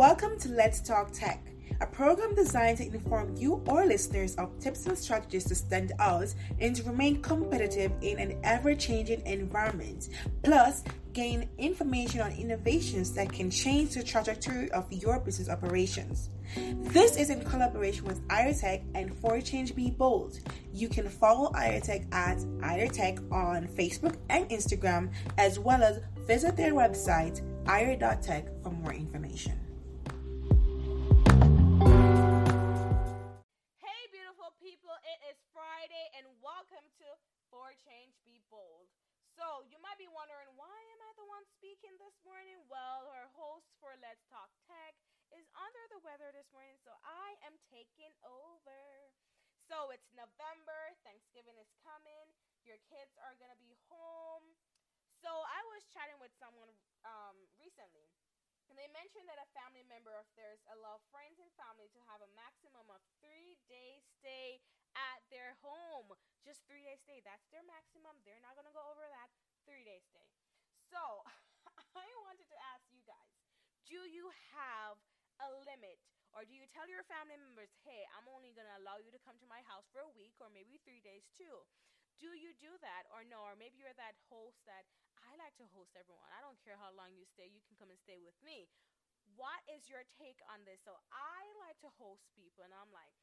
Welcome to Let's Talk Tech, a program designed to inform you, or listeners, of tips and strategies to stand out and to remain competitive in an ever changing environment. Plus, gain information on innovations that can change the trajectory of your business operations. This is in collaboration with IRTech and For Change Be Bold. You can follow IRTech at IRTech on Facebook and Instagram, as well as visit their website, ire.tech, for more information. For Change Be Bold. So, you might be wondering, why am I the one speaking this morning? Well, our host for Let's Talk Tech is under the weather this morning, so I am taking over. So, it's November, Thanksgiving is coming, your kids are going to be home. So, I was chatting with someone um, recently and they mentioned that a family member of theirs allowed friends and family to have a maximum of three days stay at their home. Just three days stay. That's their maximum. They're not going to go over that. Three days stay. So I wanted to ask you guys do you have a limit? Or do you tell your family members, hey, I'm only going to allow you to come to my house for a week or maybe three days too? Do you do that or no? Or maybe you're that host that I like to host everyone. I don't care how long you stay, you can come and stay with me. What is your take on this? So I like to host people, and I'm like,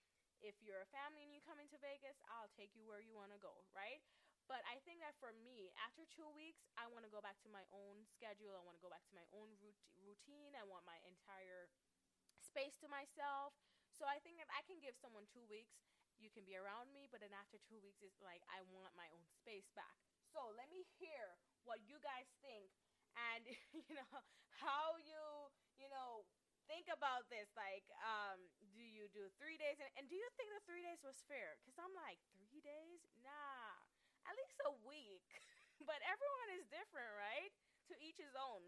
if you're a family and you come into Vegas, I'll take you where you want to go, right? But I think that for me, after two weeks, I want to go back to my own schedule. I want to go back to my own routine. I want my entire space to myself. So I think if I can give someone two weeks, you can be around me, but then after two weeks, it's like I want my own space back. So let me hear what you guys think and you know how you you know think about this like um do you do three days? And, and do you think the three days was fair? Because i'm like three days? Nah. At least a week. But everyone is different right? To each his own.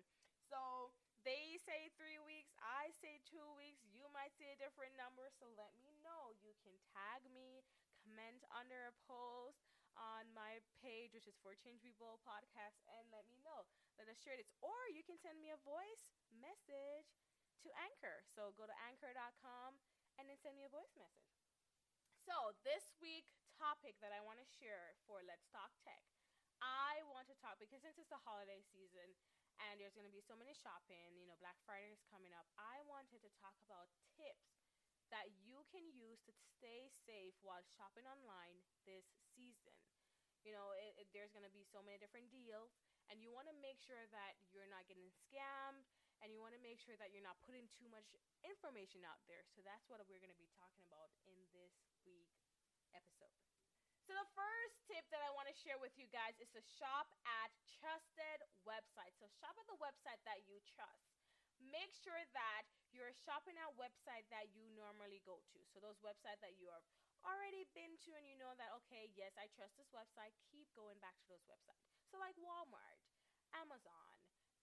So they say three weeks i say two weeks you might say a different number. So let me know. You can tag me comment under a post on my page, which is for Change People podcast, and let me know. Let us share this. Or you can send me a voice message to Anchor. So go to anchor.com and then send me a voice message. So this week topic that I want to share for Let's Talk Tech, I want to talk because since it's the holiday season and there's going to be so many shopping, you know, Black Friday is coming up. I wanted to talk about tips that you can use to stay safe while shopping online this season. You know, it, it, there's going to be so many different deals, and you want to make sure that you're not getting scammed, and you want to make sure that you're not putting too much information out there. So that's what we're going to be talking about in this week episode. So the first tip that I want to share with you guys is to shop at trusted websites. So shop at the website that you trust. Make sure that you're shopping at website that you normally go to. So those websites that you have already been to and you know that okay, yes, I trust this website, keep going back to those websites. So like Walmart, Amazon,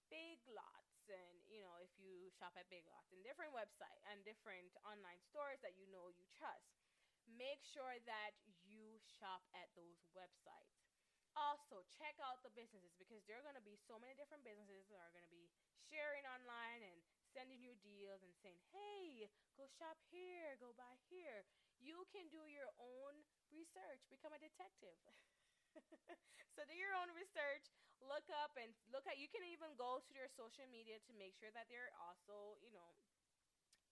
Big Lots, and you know, if you shop at Big Lots and different website and different online stores that you know you trust, make sure that you shop at those websites. Also, check out the businesses because there are going to be so many different businesses that are going to be sharing online and sending you deals and saying, hey, go shop here, go buy here. You can do your own research, become a detective. so do your own research, look up and look at you can even go to their social media to make sure that they're also, you know,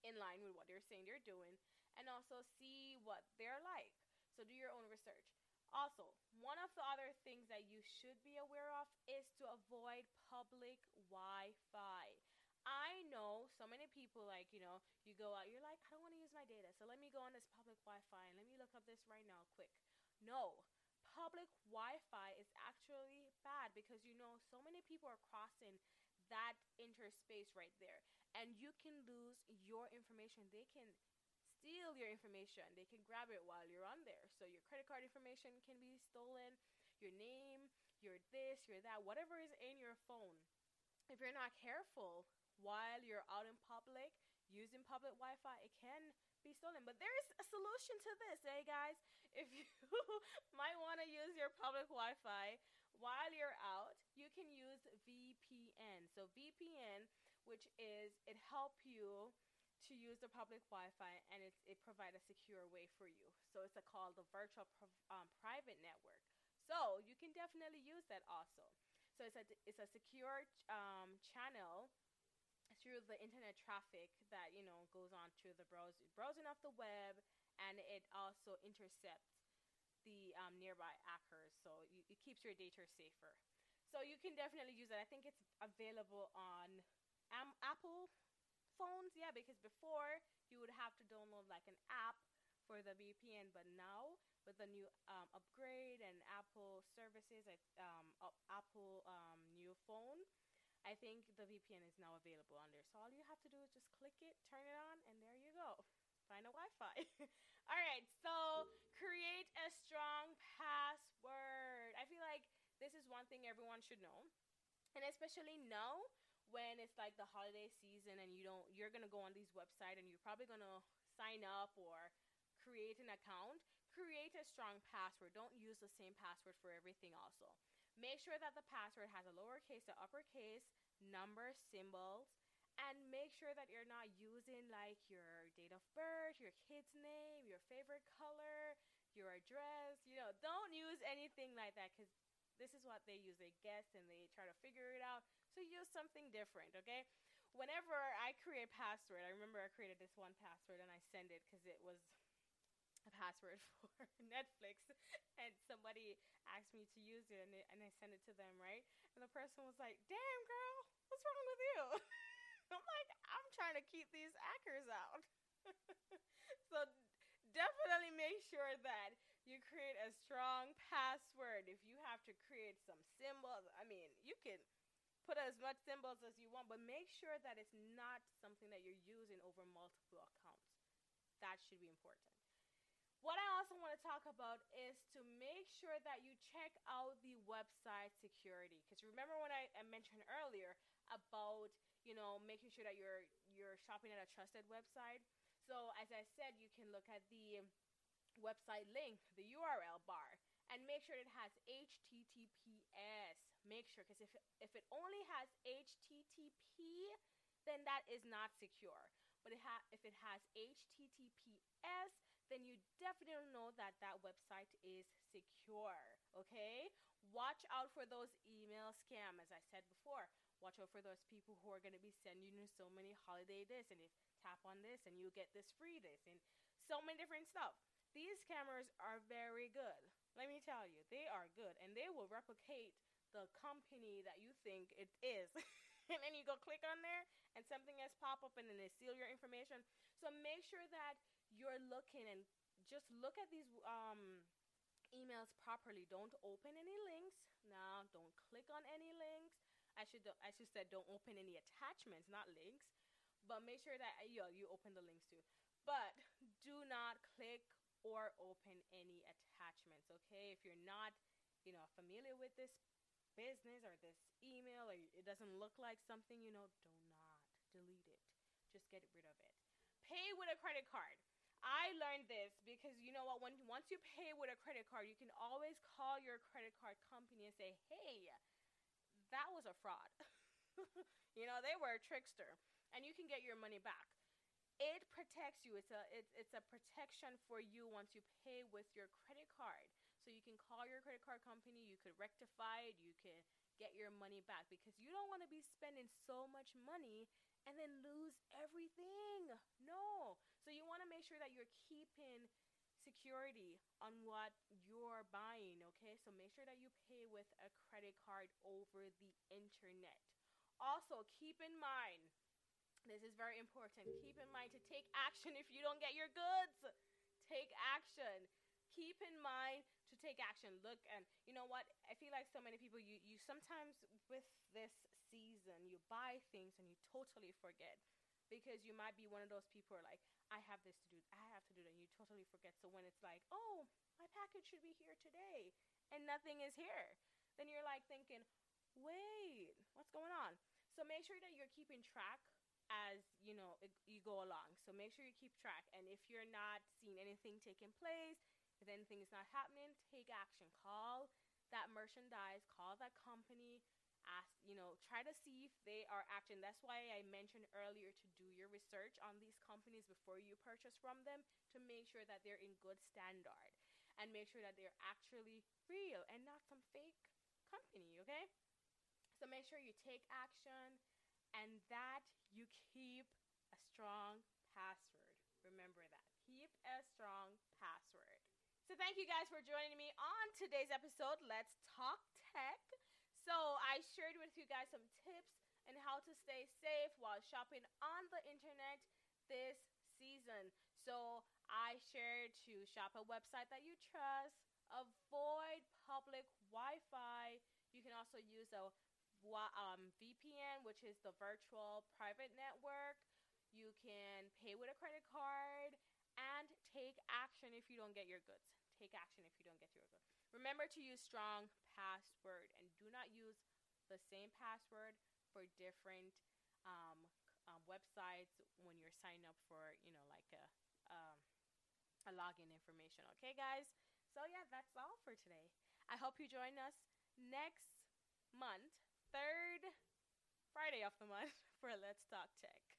in line with what they're saying they're doing and also see what they're like. So do your own research. Also, one of the other things that you should be aware of is to avoid public Wi-Fi. I know so many people like, you know, you go out, you're like, I don't want to use my data. So let me go on this public Wi-Fi and let me look up this right now quick. No. Public Wi-Fi is actually bad because you know so many people are crossing that interspace right there and you can lose your information. They can steal your information. They can grab it while you're on there. So your credit card information can be stolen, your name, your this, your that, whatever is in your phone. If you're not careful, while you're out in public using public Wi-Fi, it can be stolen. But there's a solution to this, eh, guys? If you might want to use your public Wi-Fi while you're out, you can use VPN. So VPN which is it help you to use the public Wi-Fi and it, it provide a secure way for you. So it's a, called the virtual um, private network. So you can definitely use that also. So it's a it's a secure um, channel through the internet traffic that you know goes on to the browse browsing off the web, and it also intercepts the um, nearby hackers. So you, it keeps your data safer. So you can definitely use it. I think it's available on um, Apple phones, yeah, because before you would have to download like an app for the VPN, but now with the new um, upgrade and Apple services, um, Apple um, new phone, I think the VPN is now available on there. So all you have to do is just click it, turn it on, and there you go. Find a Wi-Fi. all right, so create a strong password. I feel like this is one thing everyone should know, and especially now when it's like the holiday season and you don't, you're gonna go on these websites and you're probably gonna sign up or create an account create a strong password. Don't use the same password for everything also. Make sure that the password has a lowercase to uppercase, number, symbols, and make sure that you're not using like your date of birth, your kid's name, your favorite color, your address. You know, don't use anything like that because this is what they use. They guess and they try to figure it out. So use something different, okay? Whenever I create password, I remember I created this one password and I send it because it was a password for Netflix, and somebody asked me to use it, and, it, and I sent it to them, right? And the person was like, "Damn, girl, what's wrong with you?" I'm like, "I'm trying to keep these hackers out." so definitely make sure that you create a strong password. If you have to create some symbols, I mean, you can put as much symbols as you want, but make sure that it's not something that you're using over multiple accounts. That should be important. What I also want to talk about is to make sure that you check out the website security. Because remember when I, I, mentioned earlier about you know making sure that you're you're shopping at a trusted website. So as I said, you can look at the website link, the URL bar, and make sure it has HTTPS. Make sure because if if it only has HTTP, then that is not secure. But it ha- if it has HTTPS, then you definitely know that that website is secure. Okay? Watch out for those email scam. As I said before, watch out for those people who are going to be sending you so many holiday this and if tap on this and you get this free this and so many different stuff. These scammers are very good. Let me tell you, they are good and they will replicate the company that you think it is. and then you go click on there and something pop up and then they steal your information. So make sure that you're looking and just look at these um, emails properly. Don't open any links. Now, don't click on any links. I should I should said don't open any attachments, not links. But make sure that yo you open the links too. But do not click or open any attachments. Okay, if you're not you know familiar with this business or this email or it doesn't look like something you know, do not delete it. Just get rid of it. Pay with a credit card. I learned this because you know what? When once you pay with a credit card, you can always call your credit card company and say, "Hey, that was a fraud." you know, they were a trickster, and you can get your money back. It protects you. It's a it's it's a protection for you once you pay with your credit card. So you can call your credit card company. You could rectify it. You can get your money back because you don't want to be spending so much money and then lose everything. No. So you want to make sure that you're keeping security on what you're buying, okay? So make sure that you pay with a credit card over the internet. Also, keep in mind, this is very important. Keep in mind to take action if you don't get your goods. Take action. Keep in mind take action. Look and you know what? I feel like so many people you you sometimes with this season you buy things and you totally forget because you might be one of those people who are like I have this to do, I have to do that and you totally forget. So when it's like, "Oh, my package should be here today and nothing is here." Then you're like thinking, "Wait, what's going on?" So make sure that you're keeping track as you know it, you go along. So make sure you keep track. And if you're not seeing anything taking place, if anything is not happening, take action. Call that merchandise, call that company, ask, you know, try to see if they are acting. That's why I mentioned earlier to do your research on these companies before you purchase from them to make sure that they're in good standard and make sure that they're actually real and not some fake company, okay? So make sure you take action and that you keep a strong password. Remember that. Keep a strong password. So thank you guys for joining me on today's episode. Let's talk tech. So I shared with you guys some tips and how to stay safe while shopping on the internet this season. So I shared to shop a website that you trust, avoid public Wi-Fi. You can also use a um, VPN, which is the virtual private network. You can pay with a credit card and take action if you don't get your goods take action if you don't get your goods. Remember to use strong password and do not use the same password for different um, um, websites when you're signing up for, you know, like a, um, a login information. Okay, guys? So, yeah, that's all for today. I hope you join us next month, third Friday of the month, for Let's Talk Tech.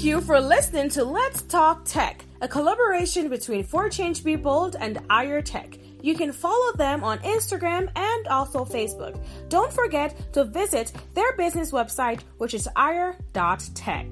Thank you for listening to Let's Talk Tech, a collaboration between For Change Be Bold and Ire Tech. You can follow them on Instagram and also Facebook. Don't forget to visit their business website, which is ire.tech.